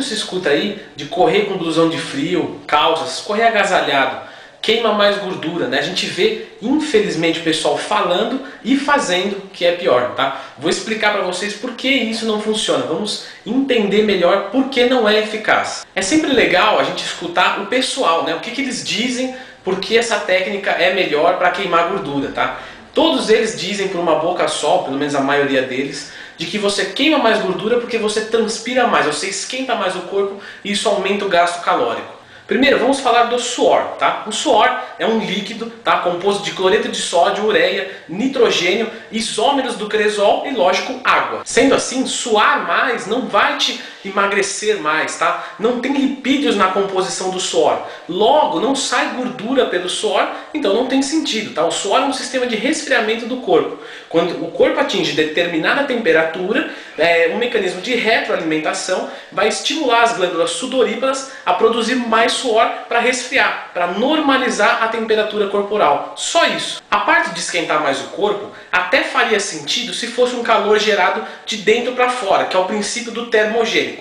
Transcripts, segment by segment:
se escuta aí de correr com blusão de frio, calças, correr agasalhado, queima mais gordura, né? A gente vê, infelizmente, o pessoal falando e fazendo que é pior, tá? Vou explicar para vocês por que isso não funciona. Vamos entender melhor por que não é eficaz. É sempre legal a gente escutar o pessoal, né? O que, que eles dizem, por que essa técnica é melhor para queimar gordura, tá? Todos eles dizem por uma boca só, pelo menos a maioria deles, de que você queima mais gordura porque você transpira mais, você esquenta mais o corpo e isso aumenta o gasto calórico. Primeiro, vamos falar do suor, tá? O suor é um líquido, tá? Composto de cloreto de sódio, ureia, nitrogênio, isômeros do cresol e, lógico, água. Sendo assim, suar mais não vai te emagrecer mais, tá? Não tem lipídios na composição do suor. Logo, não sai gordura pelo suor, então não tem sentido, tá? O suor é um sistema de resfriamento do corpo. Quando o corpo atinge determinada temperatura, é, um mecanismo de retroalimentação vai estimular as glândulas sudoríparas a produzir mais suor para resfriar, para normalizar a temperatura corporal. Só isso. A parte de esquentar mais o corpo até faria sentido se fosse um calor gerado de dentro para fora, que é o princípio do termogênico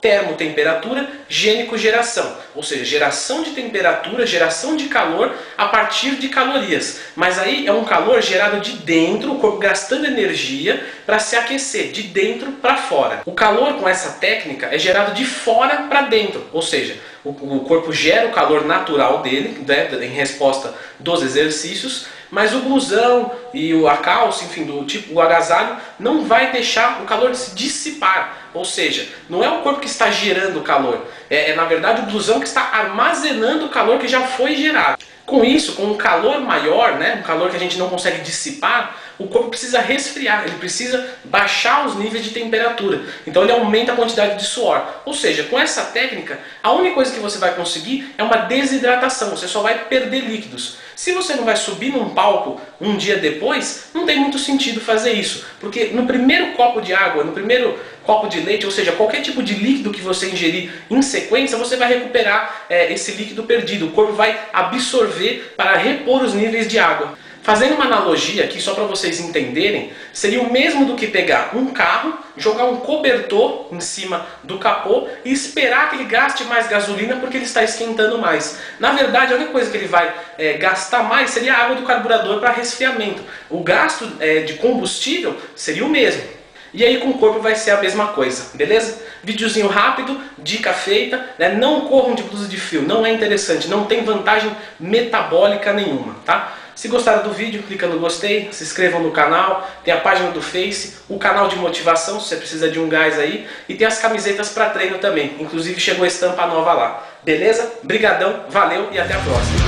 termotemperatura, gênico geração, ou seja, geração de temperatura, geração de calor a partir de calorias. Mas aí é um calor gerado de dentro, o corpo gastando energia para se aquecer, de dentro para fora. O calor com essa técnica é gerado de fora para dentro, ou seja, o, o corpo gera o calor natural dele, né, em resposta dos exercícios, mas o blusão e a calça, enfim, do tipo o agasalho, não vai deixar o calor se dissipar. Ou seja, não é o corpo que está gerando o calor, é, é na verdade o blusão que está armazenando o calor que já foi gerado. Com isso, com um calor maior, né, um calor que a gente não consegue dissipar, o corpo precisa resfriar, ele precisa baixar os níveis de temperatura. Então ele aumenta a quantidade de suor. Ou seja, com essa técnica, a única coisa que você vai conseguir é uma desidratação, você só vai perder líquidos. Se você não vai subir num palco um dia depois, não tem muito sentido fazer isso, porque no primeiro copo de água, no primeiro copo de leite, ou seja, qualquer tipo de líquido que você ingerir em sequência, você vai recuperar é, esse líquido perdido. O corpo vai absorver para repor os níveis de água. Fazendo uma analogia aqui, só para vocês entenderem, seria o mesmo do que pegar um carro, jogar um cobertor em cima do capô e esperar que ele gaste mais gasolina porque ele está esquentando mais. Na verdade, a única coisa que ele vai é, gastar mais seria a água do carburador para resfriamento. O gasto é, de combustível seria o mesmo. E aí com o corpo vai ser a mesma coisa, beleza? Videozinho rápido, dica feita, né? não corram de blusa de fio, não é interessante, não tem vantagem metabólica nenhuma, tá? Se gostaram do vídeo, clica no gostei, se inscrevam no canal, tem a página do Face, o canal de motivação, se você precisa de um gás aí, e tem as camisetas para treino também, inclusive chegou a estampa nova lá. Beleza? Brigadão, valeu e até a próxima.